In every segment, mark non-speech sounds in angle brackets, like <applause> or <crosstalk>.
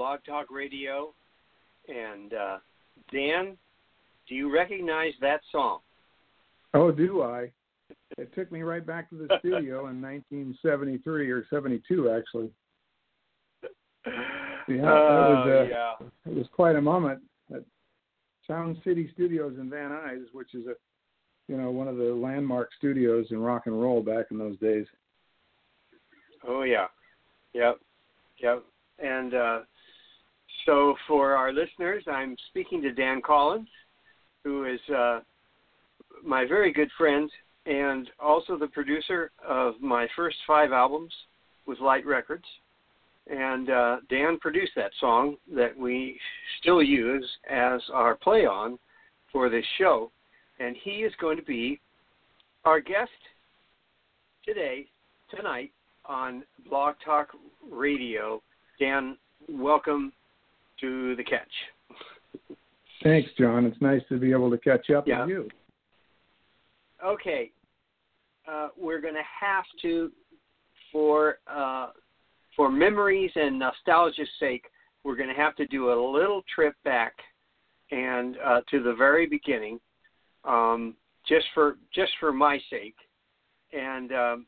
Blog Talk Radio. And uh, Dan, do you recognize that song? Oh, do I? It took me right back to the studio in <laughs> 1973 or 72, actually. Yeah, that was, Oh, uh, yeah. It was quite a moment at Sound City Studios in Van Nuys, which is a, you know, one of the landmark studios in rock and roll back in those days. Oh, yeah. Yep. Yep. And uh, so, for our listeners, I'm speaking to Dan Collins, who is uh, my very good friend and also the producer of my first five albums with Light Records. And uh, Dan produced that song that we still use as our play on for this show. And he is going to be our guest today, tonight, on Blog Talk Radio. Dan, welcome to the catch. Thanks, John. It's nice to be able to catch up Yeah. with you. Okay, uh, we're going to have to, for uh, for memories and nostalgia's sake, we're going to have to do a little trip back and uh, to the very beginning, um, just for just for my sake, and um,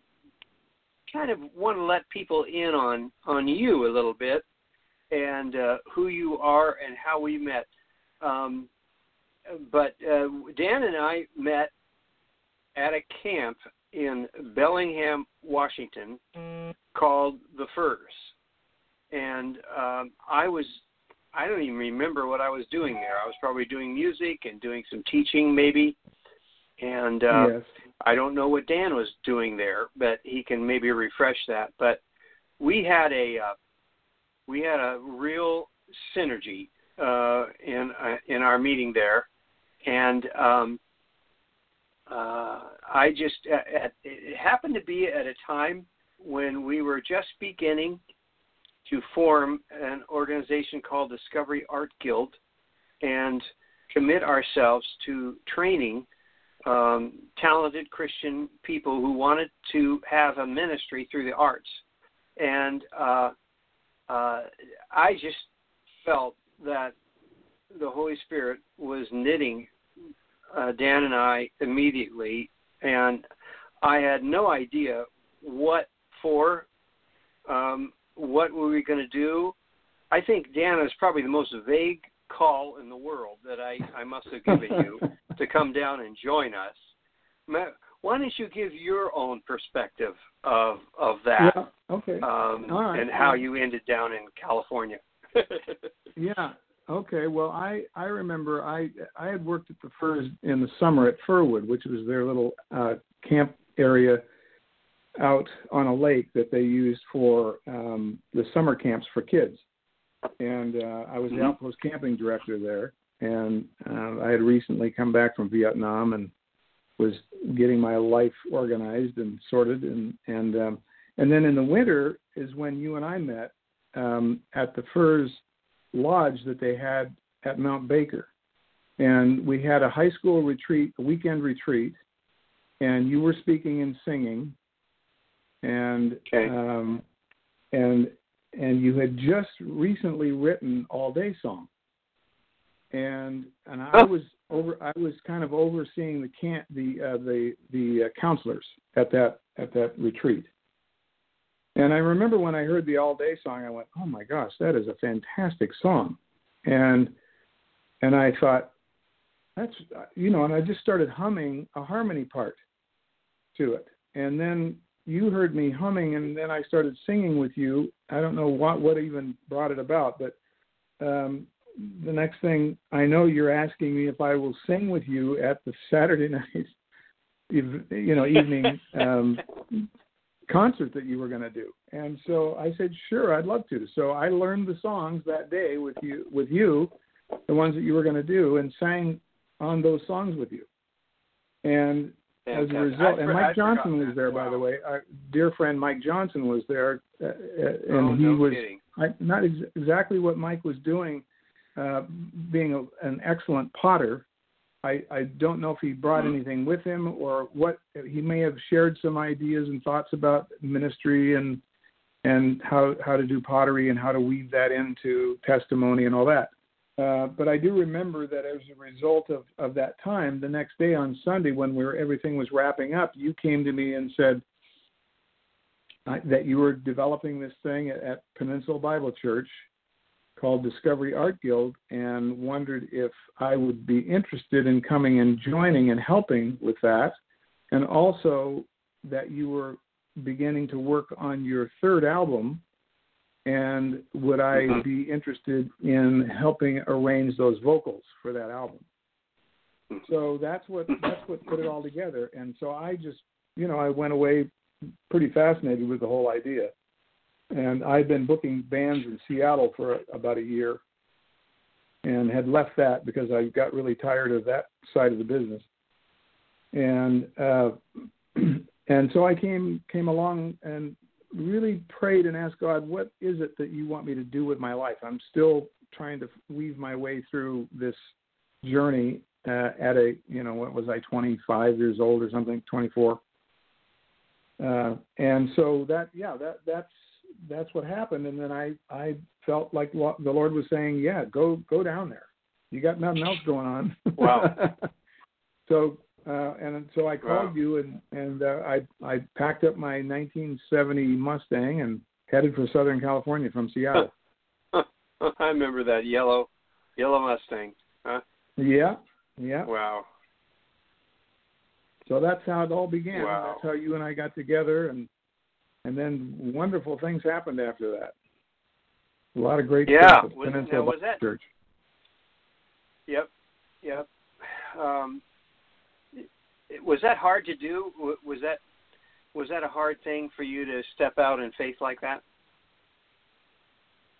kind of want to let people in on on you a little bit and uh, who you are and how we met. Um, but uh, Dan and I met at a camp in Bellingham, Washington, called the Firs, and um, I was I don't even remember what I was doing there. I was probably doing music and doing some teaching, maybe, and uh, yes. I don't know what Dan was doing there, but he can maybe refresh that. But we had a uh, we had a real synergy uh, in uh, in our meeting there, and um, uh, I just uh, at, it happened to be at a time when we were just beginning to form an organization called Discovery Art Guild and commit ourselves to training um, talented Christian people who wanted to have a ministry through the arts. And uh, I just felt that the Holy Spirit was knitting uh, Dan and I immediately, and I had no idea what for, um, what were we going to do. I think Dan is probably the most vague call in the world that I, I must have given you <laughs> to come down and join us. Why don't you give your own perspective of of that Yeah. Okay. um, right. and how you ended down in California? <laughs> Yeah. Okay. Well, I I remember I I had worked at the Firs in the summer at Firwood, which was their little uh, camp area out on a lake that they used for um, the summer camps for kids. And uh, I was the Mhm. outpost camping director there, and uh, I had recently come back from Vietnam and was getting my life organized and sorted, and and um, and then in the winter is when you and I met um, at the Firs lodge that they had at Mount Baker. And we had a high school retreat, a weekend retreat, and you were speaking and singing. And Okay. um and and you had just recently written All Day Song. And and I Oh. was over I was kind of overseeing the camp the uh, the the uh, counselors at that at that retreat. And I remember when I heard the All Day song, I went, "Oh my gosh, that is a fantastic song," and and I thought, "That's you know," and I just started humming a harmony part to it, and then you heard me humming, and then I started singing with you. I don't know what what even brought it about, but um, the next thing I know, you're asking me if I will sing with you at the Saturday <laughs> night, you know, evening <laughs> um, concert that you were going to do. And so I said, sure, I'd love to. So I learned the songs that day with you, with you, the ones that you were going to do, and sang on those songs with you. And as a result, and Mike Johnson was there, by the way. Our dear friend Mike Johnson was there, uh, uh and oh, he was I, not ex- exactly what Mike was doing, uh, being a, an excellent potter. I, I don't know if he brought mm-hmm. anything with him or what. He may have shared some ideas and thoughts about ministry and and how how to do pottery and how to weave that into testimony and all that. Uh, but I do remember that as a result of, of that time, the next day on Sunday, when we were, everything was wrapping up, you came to me and said uh, that you were developing this thing at, at Peninsula Bible Church called Discovery Art Guild and wondered if I would be interested in coming and joining and helping with that. And also that you were beginning to work on your third album and would I mm-hmm. be interested in helping arrange those vocals for that album? So that's what that's what put it all together. And so I just, you know, I went away pretty fascinated with the whole idea. And I'd been booking bands in Seattle for about a year, and had left that because I got really tired of that side of the business. And uh, <clears throat> and so I came came along and really prayed and asked God, what is it that you want me to do with my life? I'm still trying to weave my way through this journey uh, at a, you know, what was I, 25 years old or something, 24. Uh, and so that, yeah, that that's that's what happened. And then I I felt like the Lord was saying, yeah, go go down there. You got nothing else going on. <laughs> Wow. <laughs> so uh, and so I called wow. you, and and uh, I I packed up my 1970 Mustang and headed for Southern California from Seattle. <laughs> I remember that yellow yellow Mustang. Huh? Yeah, yeah. Wow. So that's how it all began. Wow. That's how you and I got together, and and then wonderful things happened after that. A lot of great yeah. stuff Was, Peninsula was that, Church. Yep, yep. Um, was that hard to do? Was that was that a hard thing for you to step out in faith like that?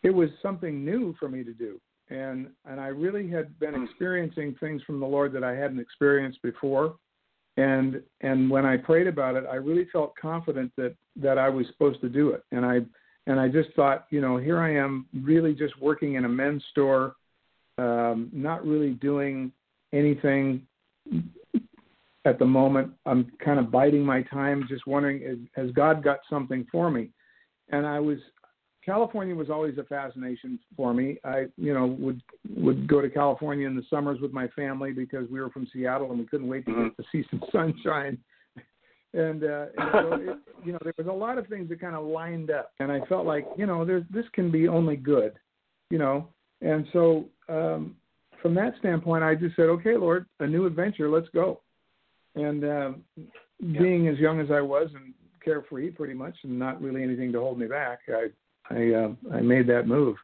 It was something new for me to do, and and I really had been hmm. experiencing things from the Lord that I hadn't experienced before, and and when I prayed about it, I really felt confident that that I was supposed to do it, and I and I just thought, you know, here I am, really just working in a men's store, um, not really doing anything at the moment. I'm kind of biding my time, just wondering, has God got something for me? And I was, California was always a fascination for me. I, you know, would would go to California in the summers with my family because we were from Seattle and we couldn't wait to get to see some <laughs> sunshine. And, uh, and so, it, you know, there was a lot of things that kind of lined up, and I felt like, you know, there's this can be only good, you know. And so, um, from that standpoint, I just said, okay, Lord, a new adventure, let's go and uh, yeah. being as young as I was and carefree, pretty much, and not really anything to hold me back, I I uh, I made that move.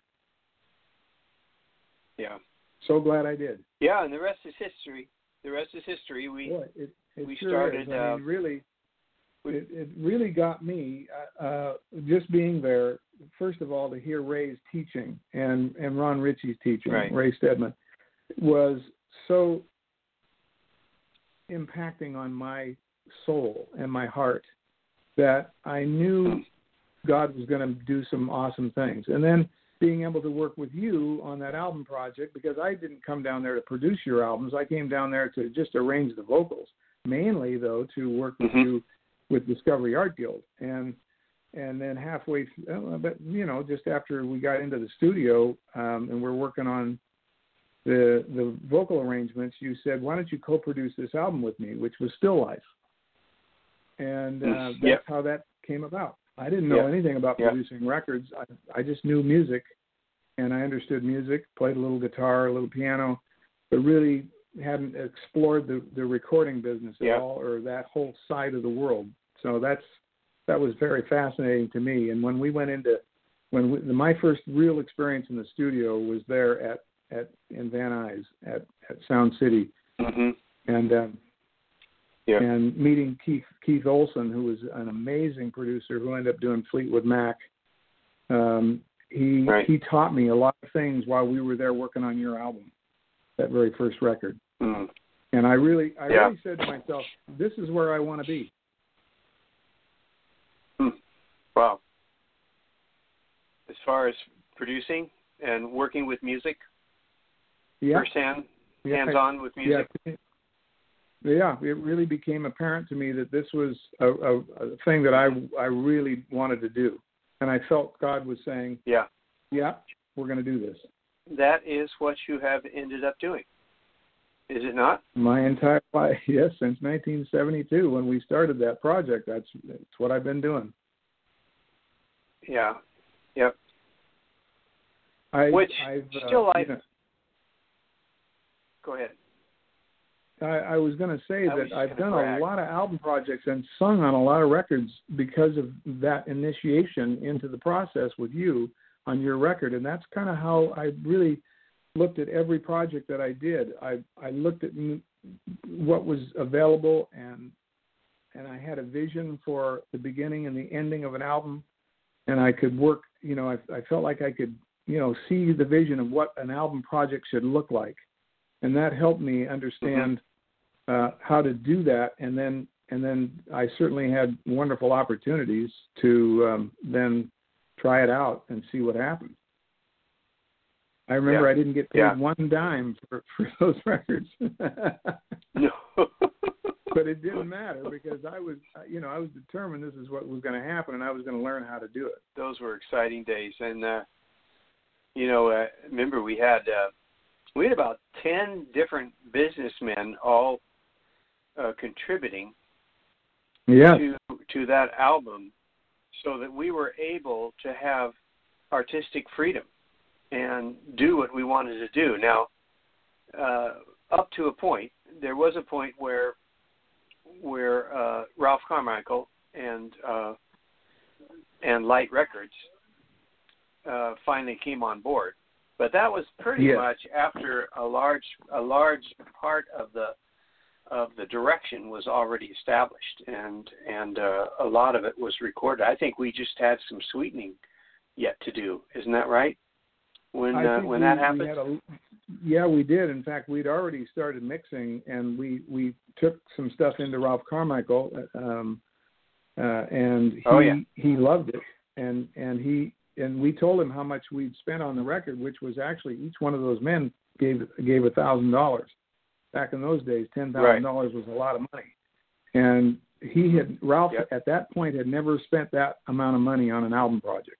Yeah. So glad I did. Yeah, and the rest is history. The rest is history. We it, it we sure started. Is. I uh, mean, really, it, it really got me uh, uh, just being there. First of all, to hear Ray's teaching and and Ron Ritchie's teaching, right. Ray Stedman, was so impacting on my soul and my heart that I knew God was going to do some awesome things. And then being able to work with you on that album project because I didn't come down there to produce your albums. I came down there to just arrange the vocals, mainly though to work with mm-hmm. you with Discovery Art Guild. And and then halfway, through, but you know, just after we got into the studio um, and we're working on the the vocal arrangements, you said, "Why don't you co-produce this album with me?" Which was Still Life, and uh, that's yep. how that came about. I didn't know yep. anything about yep. producing records. I, I just knew music, and I understood music, played a little guitar, a little piano, but really hadn't explored the the recording business at yep. all or that whole side of the world. So that's that was very fascinating to me. And when we went into when we, my first real experience in the studio was there at at in Van Nuys at at Sound City, hmm and um, Yeah. and meeting Keith Keith Olson, who was an amazing producer who ended up doing Fleetwood Mac. Um, he Right. he taught me a lot of things while we were there working on your album, that very first record. mm And I really I Yeah. really said to myself, this is where I want to be. Wow. As far as producing and working with music, Yeah. firsthand, Yeah. hands-on with music. Yeah. Yeah, it really became apparent to me that this was a, a, a thing that I I really wanted to do, and I felt God was saying, Yeah. "Yeah, we're going to do this." That is what you have ended up doing. Is it not? My entire life, <laughs> yes, since 1972 when we started that project, that's that's what I've been doing. Yeah. Yep. I, Which I've, uh, still I- you know, Go ahead. I, I was going to say I that I've done brag. a lot of album projects and sung on a lot of records because of that initiation into the process with you on your record, and that's kind of how I really looked at every project that I did. I I looked at what was available and and I had a vision for the beginning and the ending of an album, and I could work. You know, I, I felt like I could you know see the vision of what an album project should look like, and that helped me mm-hmm. understand uh, how to do that. And then and then I certainly had wonderful opportunities to um, then try it out and see what happened. I remember Yeah. I didn't get paid Yeah. one dime for, <laughs> for those records. No. <laughs> but it didn't matter because I was, you know, I was determined this is what was going to happen, and I was going to learn how to do it. Those were exciting days, and uh, you know, uh, remember we had uh, we had about ten different businessmen all uh, contributing Yeah, to to that album so that we were able to have artistic freedom and do what we wanted to do. Now, uh, up to a point, there was a point where where uh, Ralph Carmichael and uh, and Light Records uh, finally came on board, but that was pretty much after a large a large part of the of the direction was already established, and and uh, a lot of it was recorded. I think we just had some sweetening yet to do. Isn't that right? When uh, when we, that happened, yeah, we did. In fact, we'd already started mixing, and we we took some stuff into Ralph Carmichael, um, uh, and he Oh, yeah. he loved it, and and he and we told him how much we'd spent on the record, which was actually each one of those men gave gave a thousand dollars. Back in those days, ten thousand dollars was a lot of money, and he had Ralph Yep. at that point had never spent that amount of money on an album project.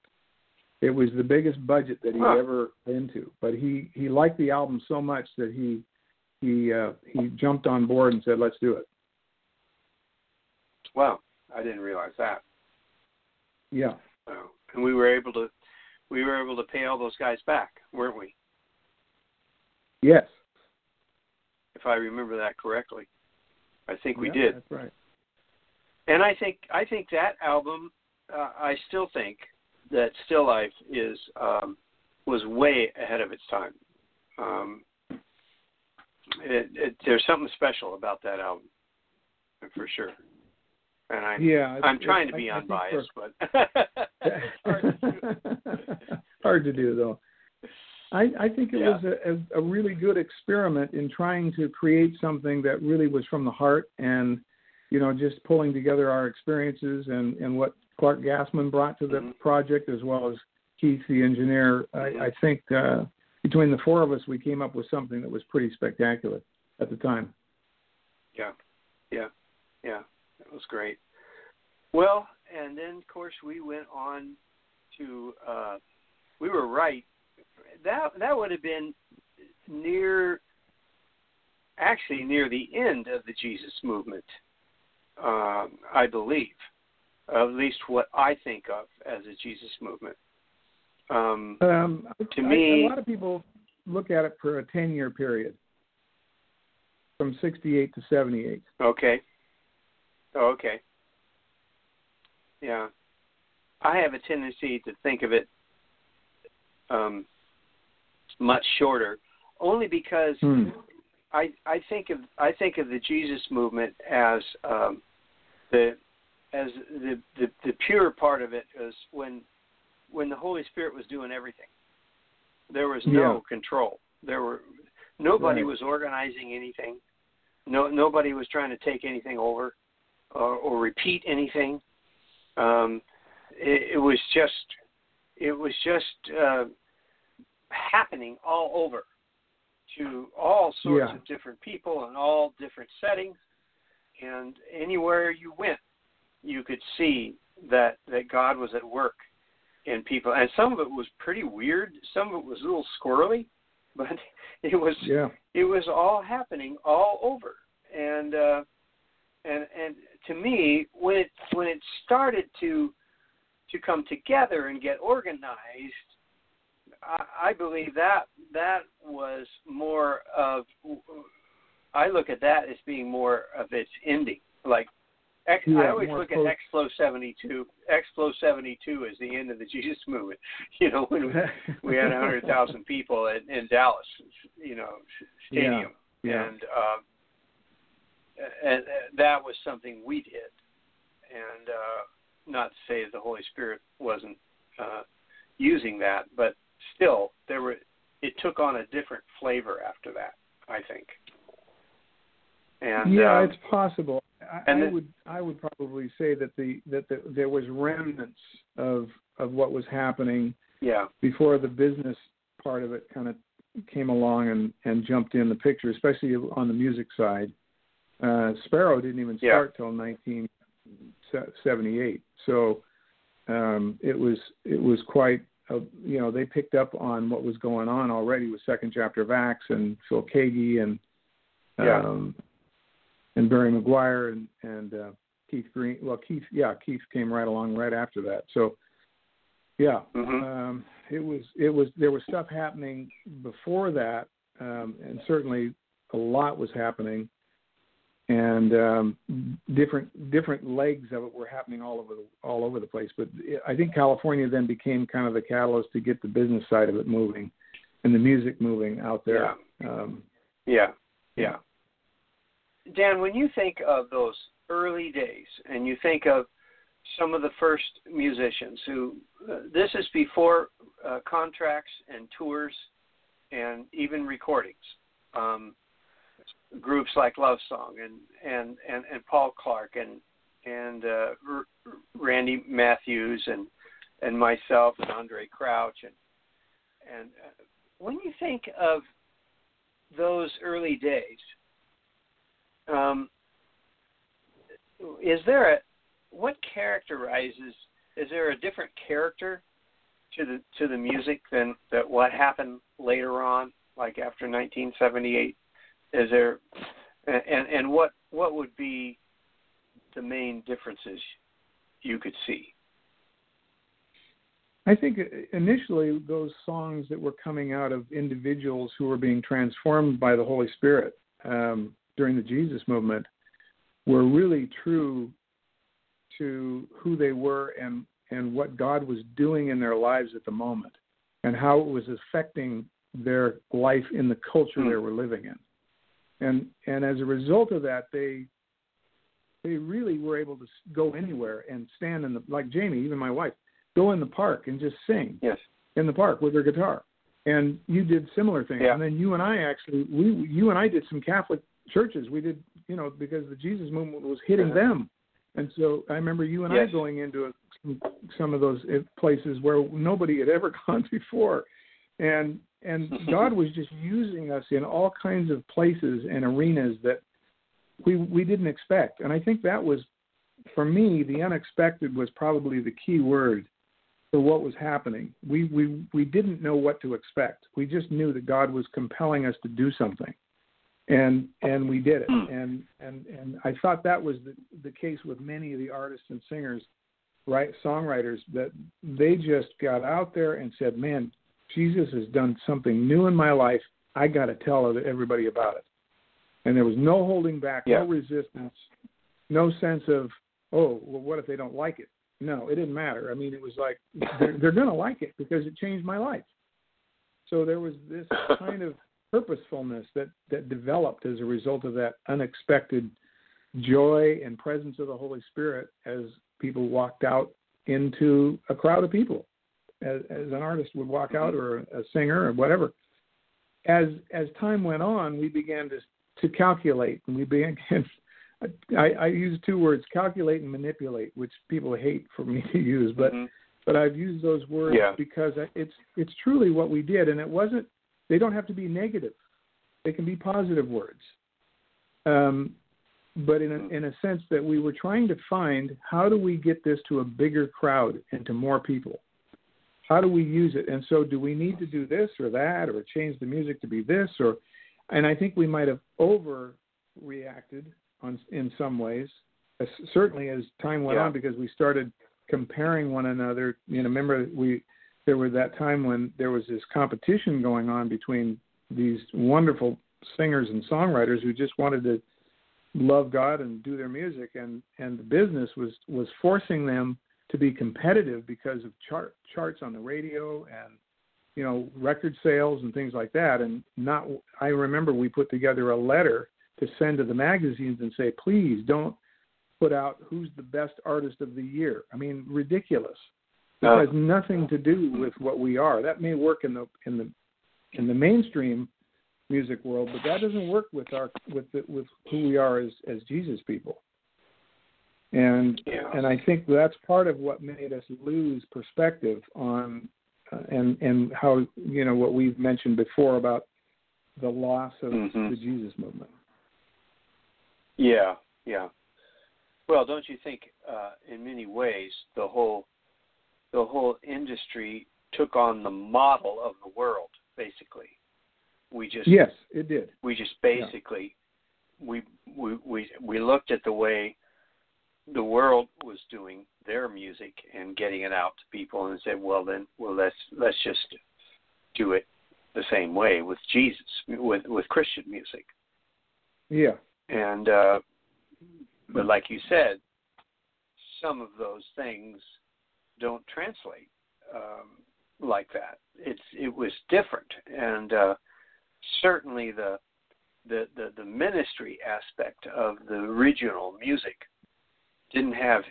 It was the biggest budget that he'd Huh. ever been to, but he he liked the album so much that he he uh, he jumped on board and said, "Let's do it." wow, I didn't realize that. Yeah, So, and we were able to we were able to pay all those guys back, weren't we? yes, If I remember that correctly, I think we Yeah, did. That's right. and I think I think that album, uh, I still think that Still Life is um, was way ahead of its time. Um, it, it, there's something special about that album, for sure. And I, Yeah, I'm trying to be I unbiased, for- but <laughs> <laughs> Hard to. Hard to do though. I, I think it Yeah. was a, a, really good experiment in trying to create something that really was from the heart and, you know, just pulling together our experiences and, and what Clark Gassman brought to the Mhm. project as well as Keith, the engineer. I, I think uh, between the four of us, we came up with something that was pretty spectacular at the time. Yeah, yeah, yeah. That was great. Well, and then of course we went on to. uh We were right. That that would have been near, actually near the end of the Jesus movement, um, I believe. At least what I think of as a Jesus movement. Um, Um, To I- me- a lot of people look at it for a 10 year period from 68 to 78. Okay. Oh, okay. Yeah. I have a tendency to think of it um, much shorter. only because Hmm. I I think of I think of the Jesus movement as um, the as the, the the pure part of it is when when the Holy Spirit was doing everything. There was no Yeah. control. There were nobody Right. was organizing anything. No nobody was trying to take anything over or, or repeat anything. Um, it, it was just it was just uh, happening all over to all sorts Yeah. of different people in all different settings and anywhere you went you could see that that God was at work in people and some of it was pretty weird some of it was a little squirrely <laughs> but it was Yeah. it was all happening all over and uh and and to me when it when it started to to come together and get organized I, I believe that that was more of I look at that as being more of its ending. Like X, I Yeah, always look post- at two. Explo seventy two as the end of the <laughs> Jesus movement. <laughs> You know when we, we had a hundred thousand <laughs> people in, in Dallas, you know, stadium, Yeah. and um, and that was something we did. And uh, not to say that the Holy Spirit wasn't uh, using that, but still, there were. It took on a different flavor after that. I think. And yeah, um, it's possible. I, and I would I would probably say that the that the, there was remnants of of what was happening yeah, before the business part of it kind of came along and and jumped in the picture, especially on the music side. Uh, Sparrow didn't even Yeah. start till 1978, so um, it was it was quite a, you know they picked up on what was going on already with Second Chapter of Acts and Phil Keaggy and Yeah. um, and Barry McGuire and and uh, Keith Green. Well, Keith, yeah, Keith came right along right after that. So, yeah, Mhm. um, it was it was there was stuff happening before that, um, and certainly a lot was happening, and um, different different legs of it were happening all over the all over the place. But I think California then became kind of the catalyst to get the business side of it moving, and the music moving out there. Um, yeah, yeah. Dan, when you think of those early days, and you think of some of the first musicians who, uh, this is before uh, contracts and tours, and even recordings. Um, groups like Love Song and and and, and Paul Clark and and uh, R- Randy Matthews and and myself and Andrae Crouch and and uh, when you think of those early days, um, is there a what characterizes? Is there a different character to the to the music than that what happened later on, like after 1978? Is there and and what what would be the main differences you could see? I think initially those songs that were coming out of individuals who were being transformed by the Holy Spirit um, during the Jesus movement were really true to who they were and and what God was doing in their lives at the moment and how it was affecting their life in the culture Hmm. they were living in. And and as a result of that they they really were able to go anywhere and stand in the like Jamie, even my wife, go in the park and just sing Yes. in the park with her guitar. And you did similar things. Yeah. And then you and I actually we you and I did some Catholic churches. We did you know because the Jesus movement was hitting Uh-huh. them. And so I remember you and Yes. I going into a, some, some of those uh, places where nobody had ever <laughs> gone before. And and <laughs> God was just using us in all kinds of places and arenas that we we didn't expect. And I think that was for me the unexpected was probably the key word for what was happening. We we we didn't know what to expect. We just knew that God was compelling us to do something. And and we did it. Hmm. And and and I thought that was the the case with many of the artists and singers, right songwriters that they just got out there and said, "Man, Jesus has done something new in my life. I got to tell everybody about it." And there was no holding back, Yeah. no resistance, no sense of, "Oh, well what if they don't like it?" No, it didn't matter. I mean, it was like <laughs> they're, they're going to like it because it changed my life. So there was this <laughs> kind of purposefulness that that developed as a result of that unexpected joy and presence of the Holy Spirit as people walked out into a crowd of people, as, as an artist would walk out or a singer or whatever. As as time went on, we began to to calculate, and we began. <laughs> I, I use two words: calculate and manipulate, which people hate for me to use, but mm-hmm. but I've used those words yeah. because it's it's truly what we did, and it wasn't. They don't have to be negative; they can be positive words. Um, but in a, in a sense that we were trying to find how do we get this to a bigger crowd and to more people how do we use it and so do we need to do this or that or change the music to be this or and i think we might have overreacted on in some ways as, certainly as time went yeah. on because we started comparing one another you know remember we there was that time when there was this competition going on between these wonderful singers and songwriters who just wanted to love God and do their music, and and the business was was forcing them to be competitive because of chart charts on the radio and you know record sales and things like that. And not, I remember we put together a letter to send to the magazines and say, please don't put out who's the best artist of the year. I mean, ridiculous. It uh, has nothing to do with what we are. That may work in the in the in the mainstream music world, but that doesn't work with our with the, with who we are as as Jesus people. And yeah. and I think that's part of what made us lose perspective on uh, and and how you know what we've mentioned before about the loss of mm-hmm. the Jesus movement. Yeah, yeah. Well, don't you think uh, in many ways the whole the whole industry took on the model of the world basically we just yes, it did. We just basically yeah. we we we we looked at the way the world was doing their music and getting it out to people and said, well then, well let's let's just do it the same way with Jesus with with Christian music. Yeah. And uh but like you said, some of those things don't translate um like that. It's it was different and uh certainly the the, the, the ministry aspect of the original music didn't have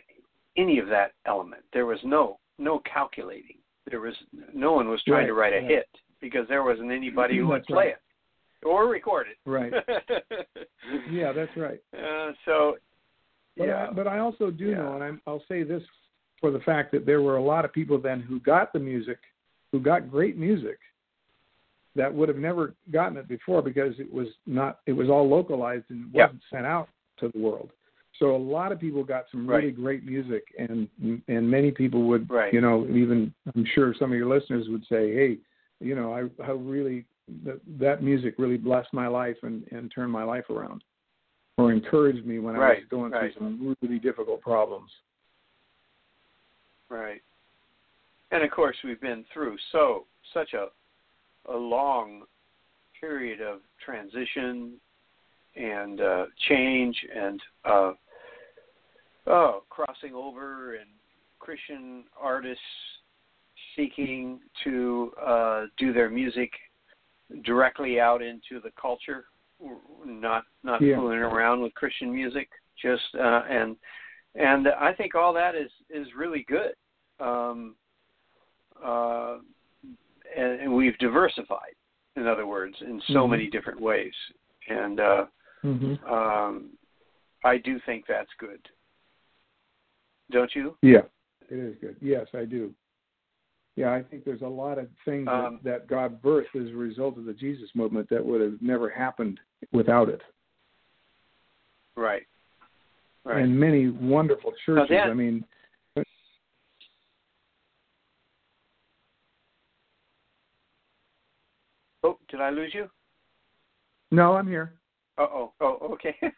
any of that element. There was no no calculating. There was no one was trying right, to write a right. hit because there wasn't anybody who would play right. it or record it. Right. <laughs> yeah, that's right. Uh, so, But yeah, I, but I also do Yeah. know, and I'm, I'll say this for the fact that there were a lot of people then who got the music, who got great music, that would have never gotten it before because it was not, it was all localized and wasn't sent out to the world. So a lot of people got some really Right. great music, and and many people would, Right. you know, even I'm sure some of your listeners would say, hey, you know, I, I really that that music really blessed my life and and turned my life around, or encouraged me when I was going right. through some really difficult problems. right. And of course, we've been through so such a a long period of transition and uh, change and uh, oh, crossing over and Christian artists seeking to uh, do their music directly out into the culture, not not Yeah. fooling around with Christian music. Just uh, and and I think all that is is really good. Um, uh, and, and we've diversified, in other words, in so Mhm. many different ways. And uh, Mm-hmm. um, I do think that's good. Don't you? Yeah, it is good. Yes, I do. Yeah, I think there's a lot of things Um, that, that God birthed as a result of the Jesus movement that would have never happened without it. Right. Right. And many wonderful churches. Dan- I mean, oh, did I lose you? no, I'm here. Uh oh. Oh, okay. <laughs>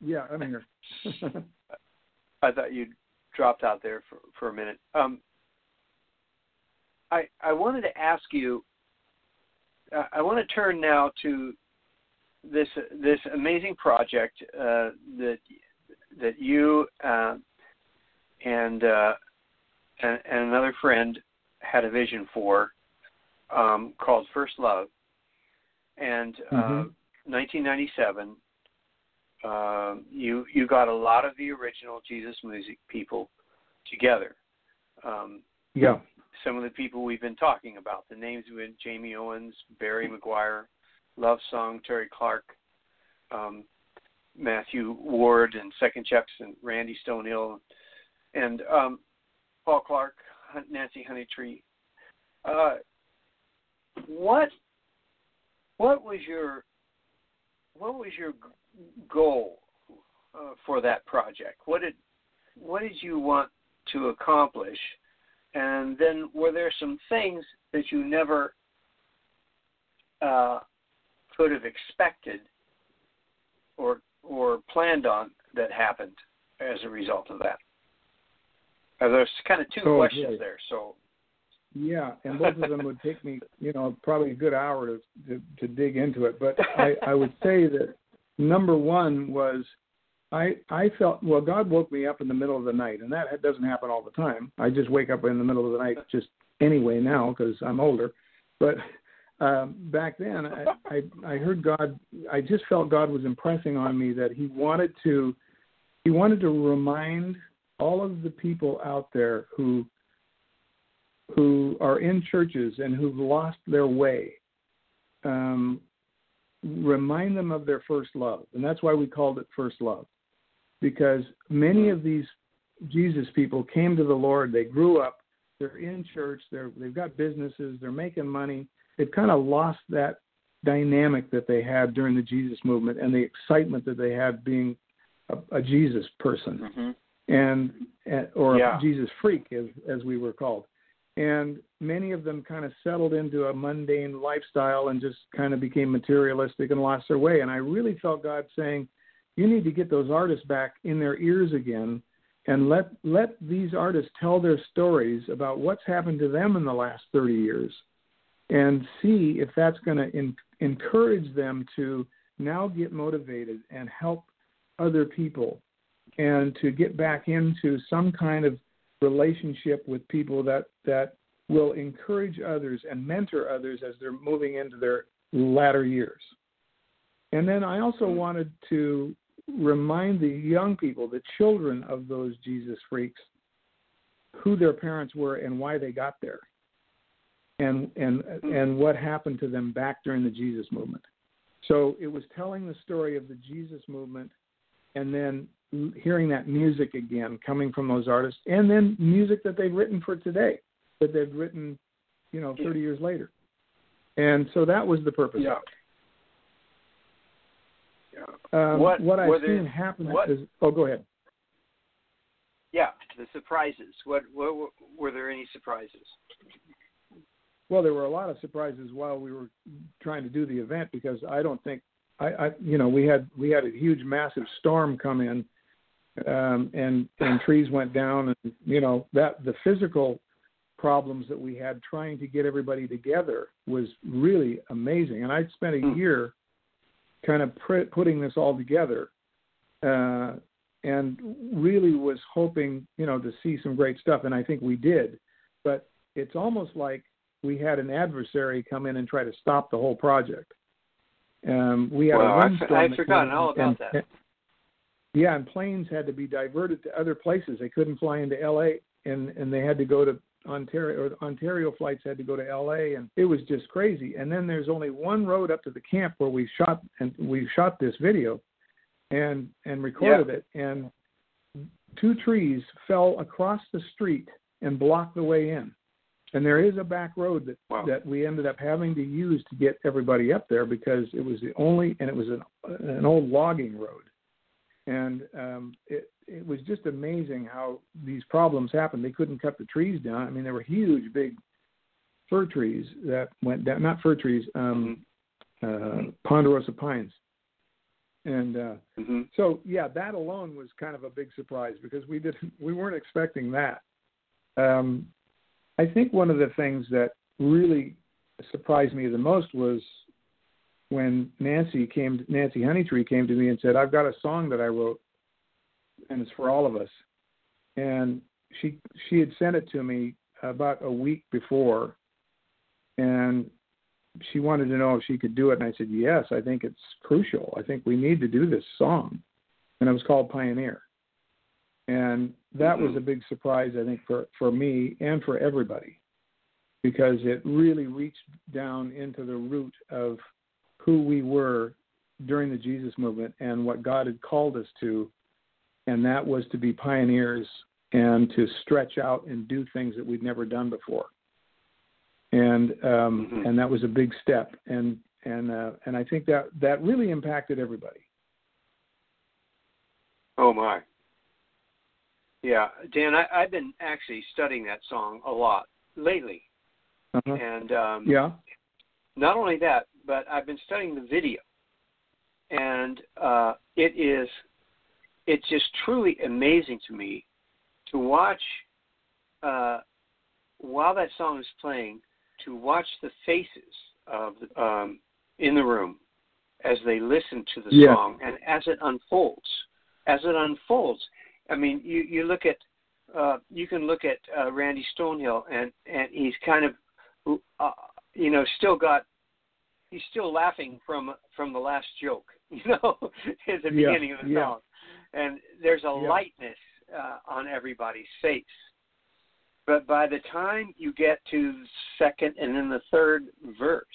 Yeah, I'm here. <laughs> I thought you dropped out there for for a minute. Um, I I wanted to ask you. Uh, I want to turn now to this this amazing project uh, that that you uh, and, uh, and and another friend had a vision for um, called First Love, and Mhm. uh, 1997, um, you you got a lot of the original Jesus music people together. Um, Yeah. some of the people we've been talking about. The names been Jamie Owens, Barry McGuire, Love Song, Terry Clark, um, Matthew Ward, and Second Checks, and Randy Stonehill, and um, Paul Clark, Nancy Honeytree. Uh, what what was your what was your goal uh, for that project? What did what did you want to accomplish? And then were there some things that you never uh, could have expected or or planned on that happened as a result of that? Uh, there's kind of two Oh, questions boy. there. So Yeah, and <laughs> both of them would take me, you know, probably a good hour to to, to dig into it. But I, I would say that number one was I I felt well. God woke me up in the middle of the night, and that doesn't happen all the time. I just wake up in the middle of the night just anyway now because I'm older. But um, back then, I, I I heard God. I just felt God was impressing on me that He wanted to He wanted to remind all of the people out there who who are in churches and who've lost their way, um, remind them of their first love. And that's why we called it First Love. Because many of these Jesus people came to the Lord, they grew up, they're in church, they're, they've got businesses, they're making money. They've kind of lost that dynamic that they had during the Jesus movement and the excitement that they had being a, a Jesus person mhm. and and- or Yeah. a Jesus freak as as we were called. And many of them kind of settled into a mundane lifestyle and just kind of became materialistic and lost their way. And I really felt God saying, you need to get those artists back in their ears again and let let these artists tell their stories about what's happened to them in the last 30 years and see if that's going to encourage them to now get motivated and help other people and to get back into some kind of relationship with people that that will encourage others and mentor others as they're moving into their latter years. And then I also hmm. wanted to remind the young people, the children of those Jesus freaks, who their parents were and why they got there. And and hmm. and what happened to them back during the Jesus movement. So it was telling the story of the Jesus movement and then hearing that music again coming from those artists and then music that they've written for today that they've written you know 30 years later and so that was the purpose Yeah. of it um, What- what i've seen happen what- is oh go ahead Yeah, the surprises. What, what were- were there any surprises? well there were a lot of surprises while we were trying to do the event because i don't think I, I you know we had we had a huge massive storm come in um and and <sighs> trees went down and you know that the physical problems that we had trying to get everybody together was really amazing and i'd spent a Hmm. year kind of pr- putting this all together uh and really was hoping you know to see some great stuff and i think we did but it's almost like we had an adversary come in and try to stop the whole project um, we had Wow, a I- windstorm. I'd forgotten all and- about that. yeah, and planes had to be diverted to other places. They couldn't fly into L.A. and and they had to go to Ontario. Or Ontario flights had to go to L.A. and it was just crazy. And then there's only one road up to the camp where we shot and we shot this video, and and recorded it. And two trees fell across the street and blocked the way in. And there is a back road that Wow. that we ended up having to use to get everybody up there because it was the only and it was an an old logging road, and um, it it was just amazing how these problems happened. They couldn't cut the trees down. I mean, there were huge, big fir trees that went down. Not fir trees, um, uh, ponderosa pines, and uh, hmm so yeah, that alone was kind of a big surprise because we didn't we weren't expecting that. Um, I think one of the things that really surprised me the most was when Nancy came Nancy Honeytree came to me and said, "I've got a song that I wrote and it's for all of us." And she she had sent it to me about a week before and she wanted to know if she could do it, and I said yes. I think it's crucial. I think we need to do this song, and it was called Pioneer, and that mm-hmm. was a big surprise. I think for for me and for everybody, because it really reached down into the root of who we were during the Jesus movement and what God had called us to, and that was to be pioneers and to stretch out and do things that we'd never done before. And um, mm-hmm. and that was a big step, and and uh, and I think that that really impacted everybody. Oh my. Yeah, Dan, I, I've been actually studying that song a lot lately, uh-huh. and um, yeah. Not only that, but I've been studying the video, and uh, it is it's just truly amazing to me to watch uh, while that song is playing to watch the faces of the, um, in the room as they listen to the yeah. song and as it unfolds as it unfolds i mean you you look at uh, you can look at uh, randy stonehill and and he's kind of uh, you know still got he's still laughing from from the last joke <laughs> you know <laughs> at the yeah. beginning of the yeah. song and there's a yeah. lightness uh, on everybody's face. But by the time you get to the second and then the third verse,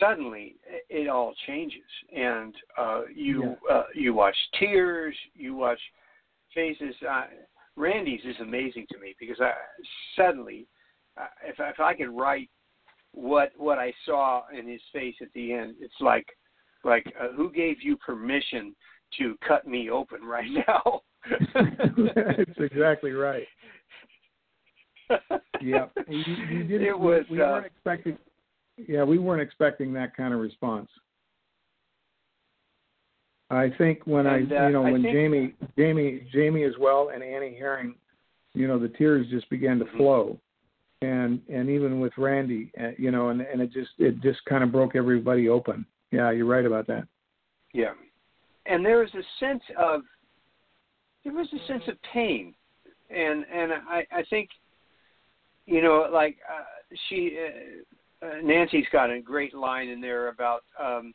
suddenly it all changes, and uh, you yeah. uh, you watch tears, you watch faces. Uh, Randy's is amazing to me because I suddenly, uh, if if I could write what what I saw in his face at the end, it's like like uh, who gave you permission to cut me open right now? That's exactly right. yeah, <laughs> you, you did, it was. We, we uh, weren't expecting. Yeah, we weren't expecting that kind of response. I think when and, I, uh, you know, when think, Jamie, Jamie, Jamie as well, and Annie Herring, you know, the tears just began to mm-hmm. flow, and and even with Randy, uh, you know, and and it just it just kind of broke everybody open. Yeah, you're right about that. Yeah, and there was a sense of there was a sense of pain, and and I I think, you know, like uh, she uh, uh, Nancy's got a great line in there about, um,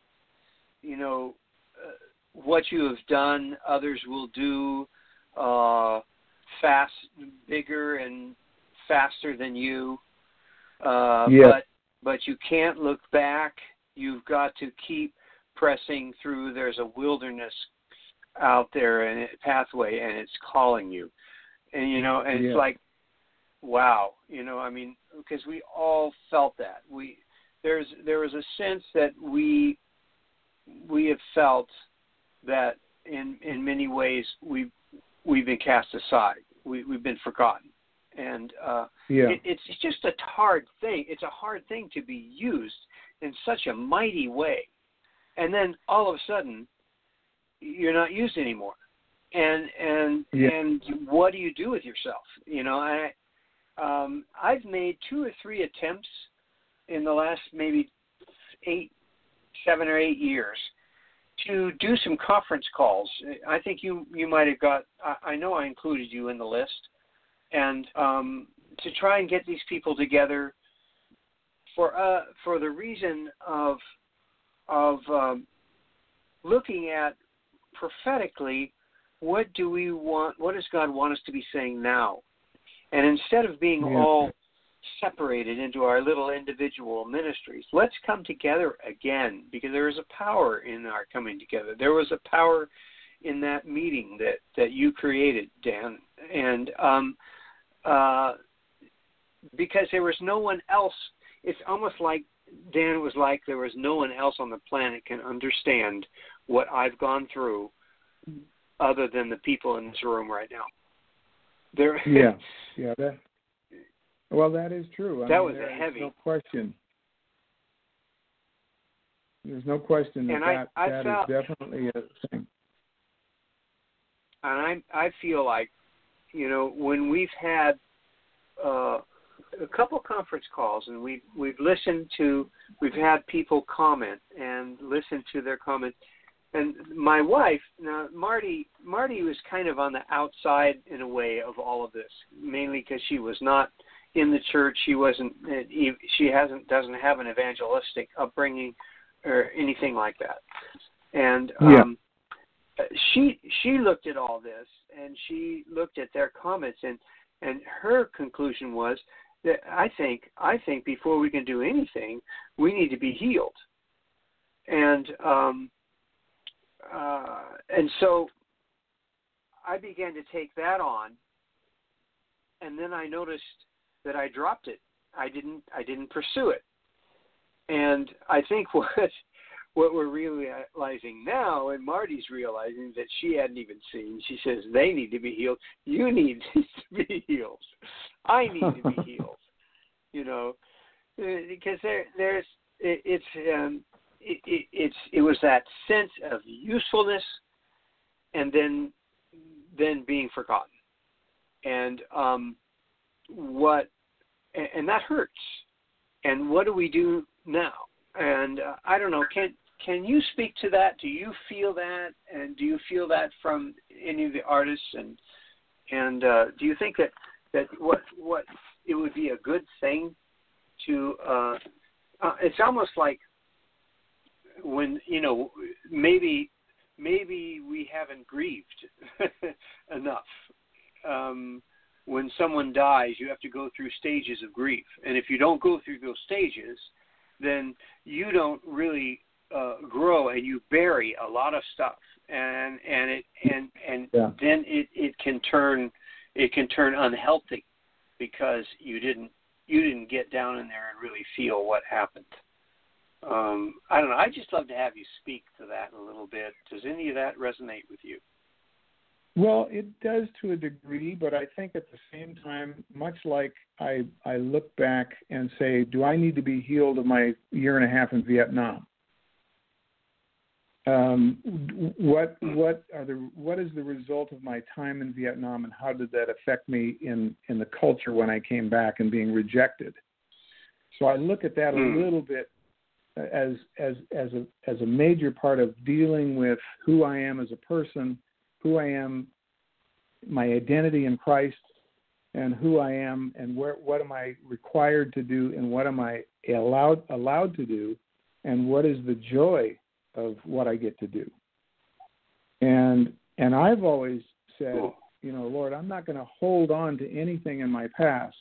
you know, uh, what you have done, others will do, uh, fast, bigger and faster than you. Uh, yeah. But but you can't look back. You've got to keep pressing through. There's a wilderness out there and pathway and it's calling you and you know and yeah. it's like wow you know i mean because we all felt that we there's there was a sense that we we have felt that in in many ways we we've been cast aside we we've been forgotten and uh yeah. it, it's just a hard thing it's a hard thing to be used in such a mighty way and then all of a sudden you're not used anymore. And and yeah. and what do you do with yourself? You know i um i've made two or three attempts in the last maybe eight seven or eight years to do some conference calls. I think you you might have got i, I know i included you in the list. And um to try and get these people together for uh for the reason of of um looking at prophetically, what do we want? What does God want us to be saying now? And instead of being yeah. all separated into our little individual ministries, let's come together again because there is a power in our coming together. There was a power in that meeting that that you created, Dan, and um, uh, because there was no one else. It's almost like Dan it was like there was no one else on the planet can understand what I've gone through other than the people in this room right now. There <laughs> Yeah. Yeah, that Well, that is true. I that mean, was a heavy no question. There's no question that and I, that, I that felt, is definitely a thing. And I I feel like, you know, when we've had uh a couple conference calls and we've we've listened to we've had people comment and listen to their comments and my wife now marty marty was kind of on the outside in a way of all of this mainly because she was not in the church. She wasn't. She hasn't doesn't have an evangelistic upbringing or anything like that. And um, yeah. she she looked at all this and she looked at their comments and and her conclusion was that I think I think before we can do anything, we need to be healed. And um, uh, and so I began to take that on, and then I noticed that I dropped it. I didn't I didn't pursue it, and I think <laughs> what what we're realizing now, and Marty's realizing that she hadn't even seen. She says they need to be healed. You need <laughs> to be healed. I need to be <laughs> healed. You know, uh, because there there's it, it's um it, it it's it was that sense of usefulness, and then then being forgotten, and um what and, and that hurts. And what do we do now? And uh, I don't know. Can can you speak to that? Do you feel that, and do you feel that from any of the artists? And and uh, do you think that that what what it would be a good thing to? Uh, uh, it's almost like when you know maybe maybe we haven't grieved <laughs> enough. Um, when someone dies, you have to go through stages of grief, and if you don't go through those stages, then you don't really uh, grow, and you bury a lot of stuff, and and it and and yeah. then it it can turn it can turn unhealthy because you didn't you didn't get down in there and really feel what happened. Um, I don't know. I just love to have you speak to that a little bit. Does any of that resonate with you? Well, it does to a degree, but I think at the same time, much like I I look back and say, do I need to be healed of my year and a half in Vietnam? Um, what what are the what is the result of my time in Vietnam, and how did that affect me in in the culture when I came back and being rejected? So I look at that a hmm. little bit as as as a as a major part of dealing with who I am as a person who I am, my identity in Christ, and who I am, and where what am I required to do, and what am I allowed allowed to do, and what is the joy of what I get to do. And and I've always said, you know, Lord, I'm not going to hold on to anything in my past.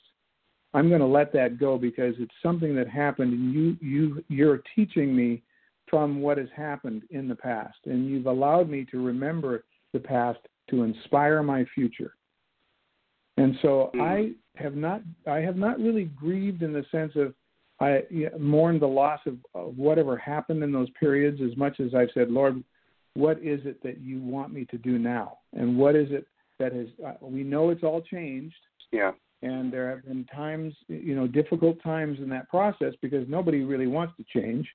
I'm going to let that go because it's something that happened, and you you you're teaching me from what has happened in the past, and you've allowed me to remember the past to inspire my future. And so mm-hmm. I have not I have not really grieved in the sense of I mourn the loss of, of whatever happened in those periods as much as I've said, Lord, what is it that you want me to do now? And what is it that has uh, we know it's all changed. Yeah. And there have been times, you know, difficult times in that process because nobody really wants to change.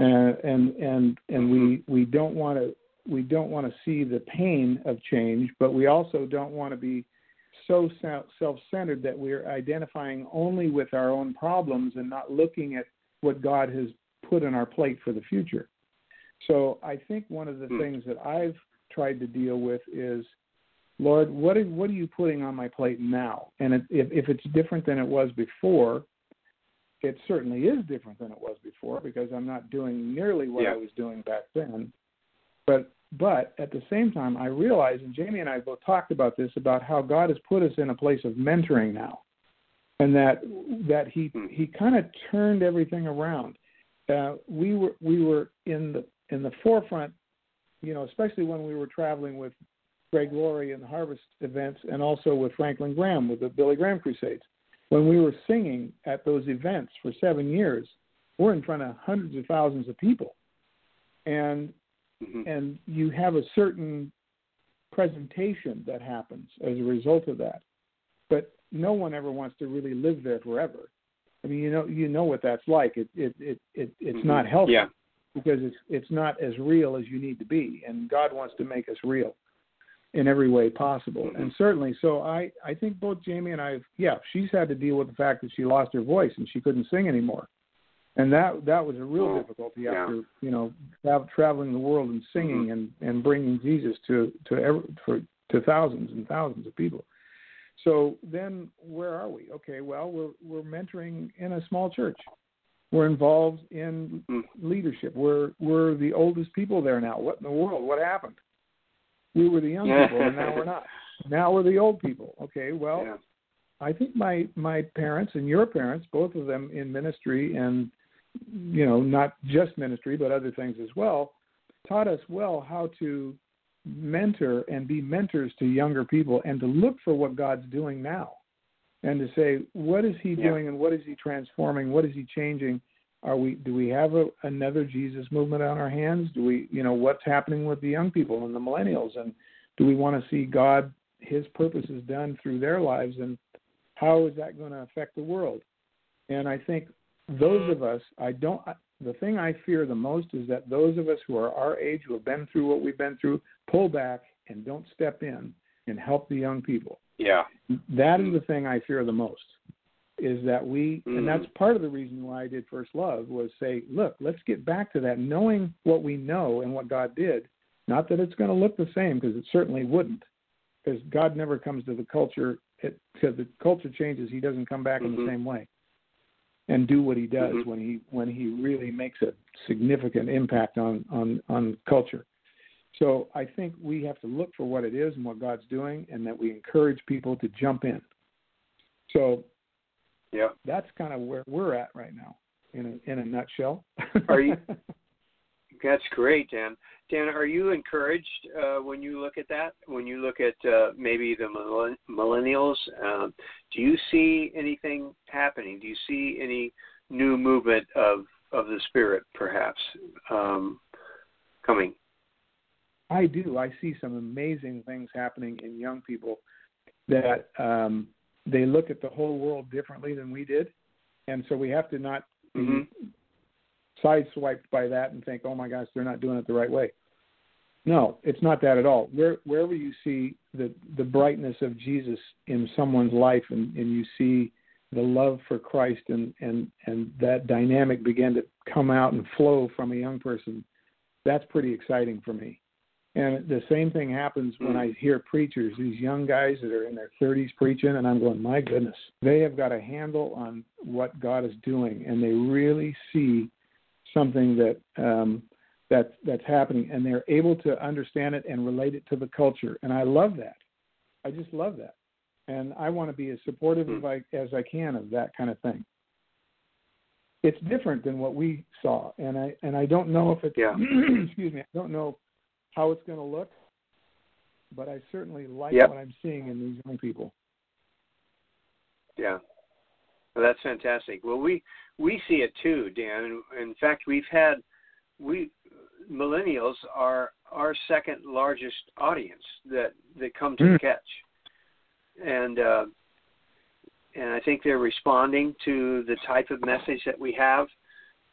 Uh, and and and we mm-hmm. we don't want to we don't want to see the pain of change, but we also don't want to be so self-centered that we're identifying only with our own problems and not looking at what God has put on our plate for the future. So I think one of the mm. things that I've tried to deal with is, Lord, what are, what are you putting on my plate now? And if, if it's different than it was before, it certainly is different than it was before because I'm not doing nearly what yeah. I was doing back then. But but at the same time, I realize, and Jamie and I both talked about this, about how God has put us in a place of mentoring now, and that that He hmm. He kind of turned everything around. Uh, we were we were in the in the forefront, you know, especially when we were traveling with Greg Laurie and the Harvest events, and also with Franklin Graham with the Billy Graham Crusades. When we were singing at those events for seven years, we're in front of hundreds of thousands of people, and mm-hmm. and you have a certain presentation that happens as a result of that. But no one ever wants to really live there forever. I mean, you know, you know what that's like. It it it, it it's mm-hmm. not healthy yeah. because it's it's not as real as you need to be, and God wants to make us real in every way possible. Mm-hmm. And certainly, so I I think both Jamie and I, yeah, she's had to deal with the fact that she lost her voice and she couldn't sing anymore and that that was a real oh, difficulty yeah. after you know traveling the world and singing mm-hmm. and and bringing Jesus to to every, for to thousands and thousands of people. So then, where are we? Okay, well, we're we're mentoring in a small church. We're involved in Mm. leadership. We're we're the oldest people there now. What in the world? What happened? We were the young people, and now we're not. Now we're the old people. Okay, well, yeah. I think my my parents and your parents, both of them in ministry and you know not just ministry but other things as well, taught us well how to mentor and be mentors to younger people and to look for what God's doing now and to say what is he Yeah. doing and what is he transforming? What is he changing? Are we do we have a, another Jesus movement on our hands? Do we you know what's happening with the young people and the millennials? And do we want to see God his purposes done through their lives? And how is that going to affect the world? And I think those of us I don't the thing I fear the most is that those of us who are our age who have been through what we've been through pull back and don't step in and help the young people Yeah. that is the thing I fear the most. Is that we, Mhm. and that's part of the reason why I did First Love was say, look, let's get back to that, knowing what we know and what God did. Not that it's going to look the same, because it certainly wouldn't, because God never comes to the culture because the culture changes. He doesn't come back in Mhm. the same way and do what he does Mhm. when he when he really makes a significant impact on on on culture. So I think we have to look for what it is and what God's doing, and that we encourage people to jump in. So Yeah. that's kind of where we're at right now, in a in a nutshell. Are you- <laughs> That's great, Dan. Dan, are you encouraged uh, when you look at that? When you look at uh, maybe the millen- millennials, um, do you see anything happening? Do you see any new movement of of the spirit, perhaps, um, coming? I do. I see some amazing things happening in young people that um, they look at the whole world differently than we did, and so we have to not Mhm. Sideswiped by that and think, "Oh my gosh, they're not doing it the right way." No, it's not that at all. Where, wherever you see the the brightness of Jesus in someone's life, and, and you see the love for Christ, and and and that dynamic begin to come out and flow from a young person, that's pretty exciting for me. And the same thing happens when. I hear preachers, these young guys that are in their 30s preaching, and I'm going, my goodness, they have got a handle on what God is doing, and they really see something that um, that that's happening, and they're able to understand it and relate it to the culture, and I love that. I just love that, and I want to be as supportive Mm. as I as I can of that kind of thing. It's different than what we saw, and I and I don't know if it's Yeah. <clears throat> excuse me, I don't know how it's going to look, but I certainly like Yep. what I'm seeing in these young people. Yeah. Well, that's fantastic. Well, we we see it too, Dan. In fact, we've had we millennials are our second largest audience that that come to the Mm. catch, and uh, and I think they're responding to the type of message that we have,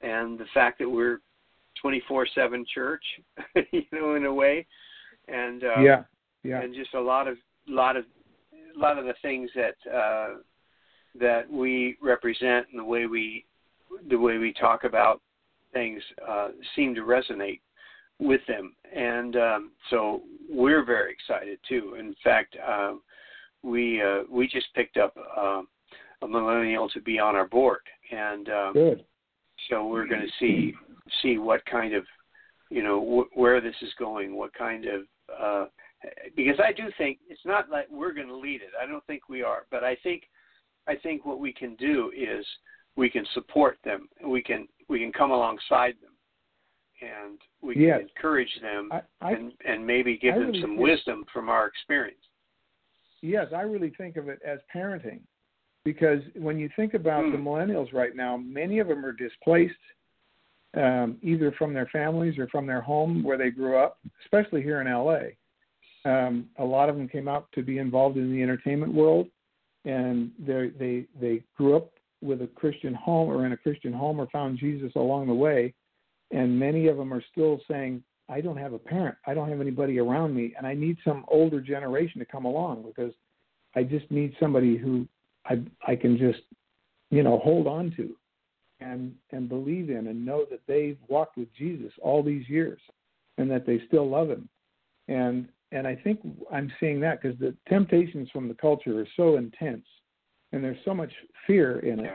and the fact that we're twenty four seven church, <laughs> you know, in a way, and uh, yeah, yeah, and just a lot of lot of a lot of the things that uh, that we represent and the way we the way we talk about things uh, seem to resonate with them, and um, so we're very excited too. In fact, um, we uh, we just picked up um, a millennial to be on our board, and um, good. so we're going to see see what kind of you know wh- where this is going, what kind of uh, because I do think it's not like we're going to lead it. I don't think we are, but I think I think what we can do is we can support them. We can we can come alongside them, and we can encourage them, I, I and and maybe give I them really some feel- wisdom from our experience. yes, I really think of it as parenting, because when you think about the Hmm. millennials right now, many of them are displaced, um, either from their families or from their home where they grew up, especially here in LA. Um, a lot of them came out to be involved in the entertainment world, and they they they grew up with a Christian home or in a Christian home or found Jesus along the way, and many of them are still saying, "I don't have a parent, I don't have anybody around me, and I need some older generation to come along because I just need somebody who I I can just you know hold on to." and and believe in and know that they've walked with Jesus all these years and that they still love him and and I think I'm seeing that because the temptations from the culture are so intense, and there's so much fear in it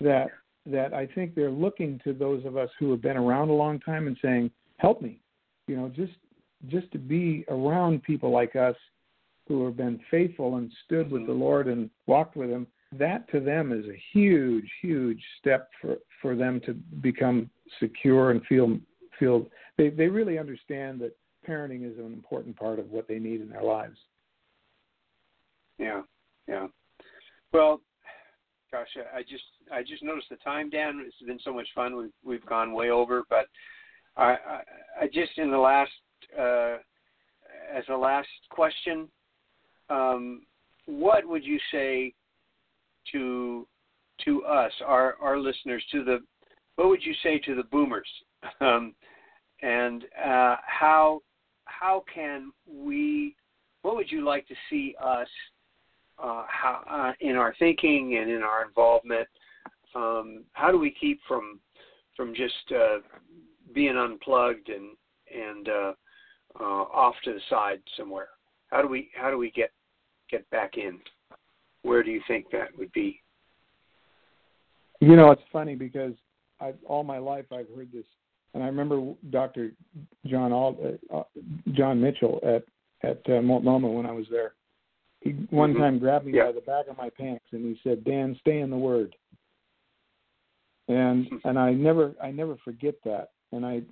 that that I think they're looking to those of us who have been around a long time and saying, "Help me," you know, just just to be around people like us who have been faithful and stood with the mm-hmm. Lord and walked with Him. That to them is a huge, huge step for for them to become secure and feel feel they they really understand that parenting is an important part of what they need in their lives. Yeah, yeah. Well, gosh, I just I just noticed the time, Dan. It's been so much fun. We've we've gone way over, but I I, I just in the last uh, as a last question, um, what would you say to to us, our our listeners, to the what would you say to the boomers, <laughs> um, and uh, how how can we? What would you like to see us? Uh, how uh, in our thinking and in our involvement. Um, how do we keep from from just uh, being unplugged and and uh, uh, off to the side somewhere? How do we how do we get get back in? Where do you think that would be? You know, it's funny because I all my life I've heard this, and I remember Dr. John Ald, uh, John Mitchell at at uh, Multnomah when I was there. He one Mhm. time grabbed me Yeah. by the back of my pants and he said, "Dan, stay in the Word." And and I never I never forget that, and I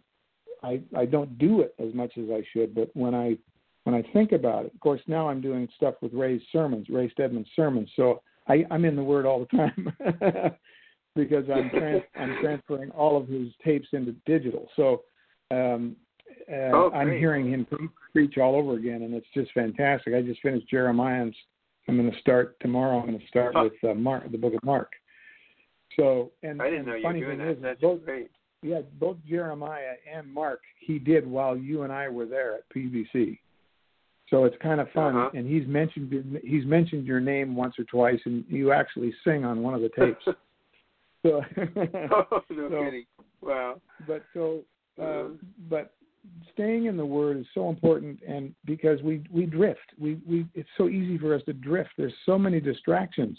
I I don't do it as much as I should, but when I when I think about it, of course now I'm doing stuff with Ray's sermons, Ray Stedman's sermons, so I, I'm in the Word all the time <laughs> because I'm trans, I'm transferring all of his tapes into digital. So um, uh, Oh, I'm hearing him preach all over again, and it's just fantastic. I just finished Jeremiah. and I'm going to start tomorrow. I'm going to start Huh. with uh, Mark, the Book of Mark. So, and, I didn't know you were doing that. is, That's both, great. yeah, both Jeremiah and Mark he did while you and I were there at PBC. So it's kind of fun, Uh-huh. and he's mentioned your- he's mentioned your name once or twice, and you actually sing on one of the tapes. <laughs> so, <laughs> oh, no So- kidding. Wow. but so, uh, Mhm. but staying in the Word is so important, and because we we drift, we we it's so easy for us to drift. There's so many distractions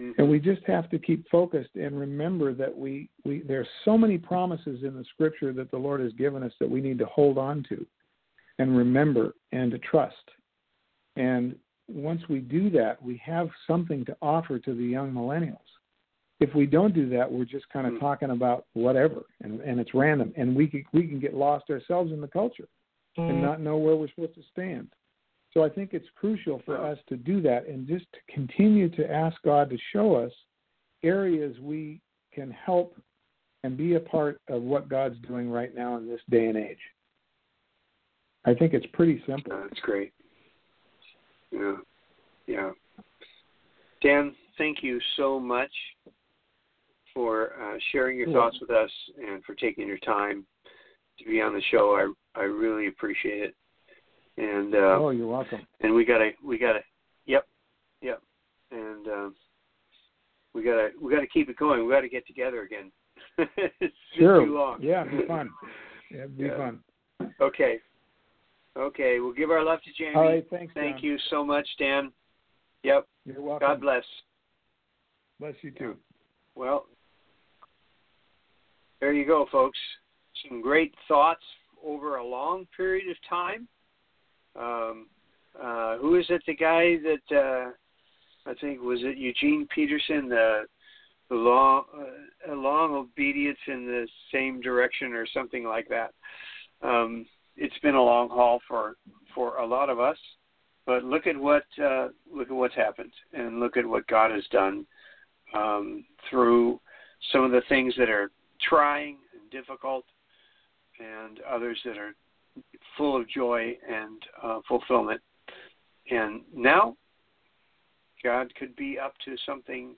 Mhm. and we just have to keep focused and remember that we we there's so many promises in the scripture that the lord has given us that we need to hold on to and remember and to trust and once we do that we have something to offer to the young millennials if we don't do that we're just kind of Hmm. talking about whatever and and it's random and we can we can get lost ourselves in the culture and not know where we're supposed to stand. So I think it's crucial for us to do that and just to continue to ask God to show us areas we can help and be a part of what God's doing right now in this day and age. I think it's pretty simple. Uh, That's great. Yeah. Yeah. Dan, thank you so much for uh, sharing your You're thoughts with us and for taking your time to be on the show. I I really appreciate it. And uh, oh, you're welcome. and we gotta we gotta yep yep and um, we gotta we gotta keep it going. We gotta get together again. <laughs> it's Sure. too long. Yeah, it'd be fun. Yeah, it'd be Yeah. fun. Okay. Okay, we'll give our love to Jamie. All right, thanks. Thank John. you so much, Dan. Yep. You're welcome. God bless. bless you too. Well, there you go, folks. Some great thoughts over a long period of time. Um, uh, who is it? The guy that uh, I think was it Eugene Peterson, the the long uh, long obedience in the same direction or something like that. Um, it's been a long haul for for a lot of us, but look at what uh, look at what's happened, and look at what God has done um, through some of the things that are trying and difficult, and others that are full of joy and uh, fulfillment. And now, God could be up to something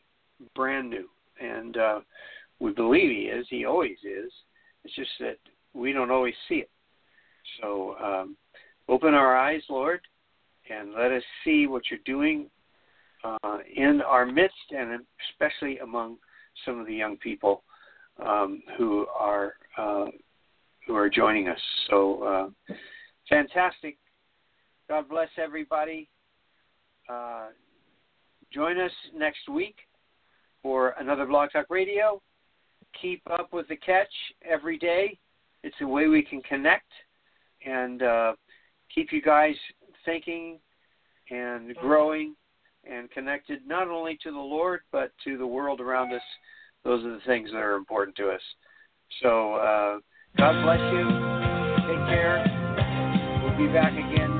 brand new, and uh, we believe He is. He always is. It's just that we don't always see it. So, um, open our eyes, Lord, and let us see what you're doing uh, in our midst, and especially among some of the young people um, who are uh, who are joining us. So uh, fantastic, God bless everybody. Uh, join us next week for another Blog Talk Radio. Keep up with the catch every day. It's a way we can connect and uh, keep you guys thinking and growing and connected not only to the Lord but to the world around us. Those are the things that are important to us. So uh, God bless you. Take care. We'll be back again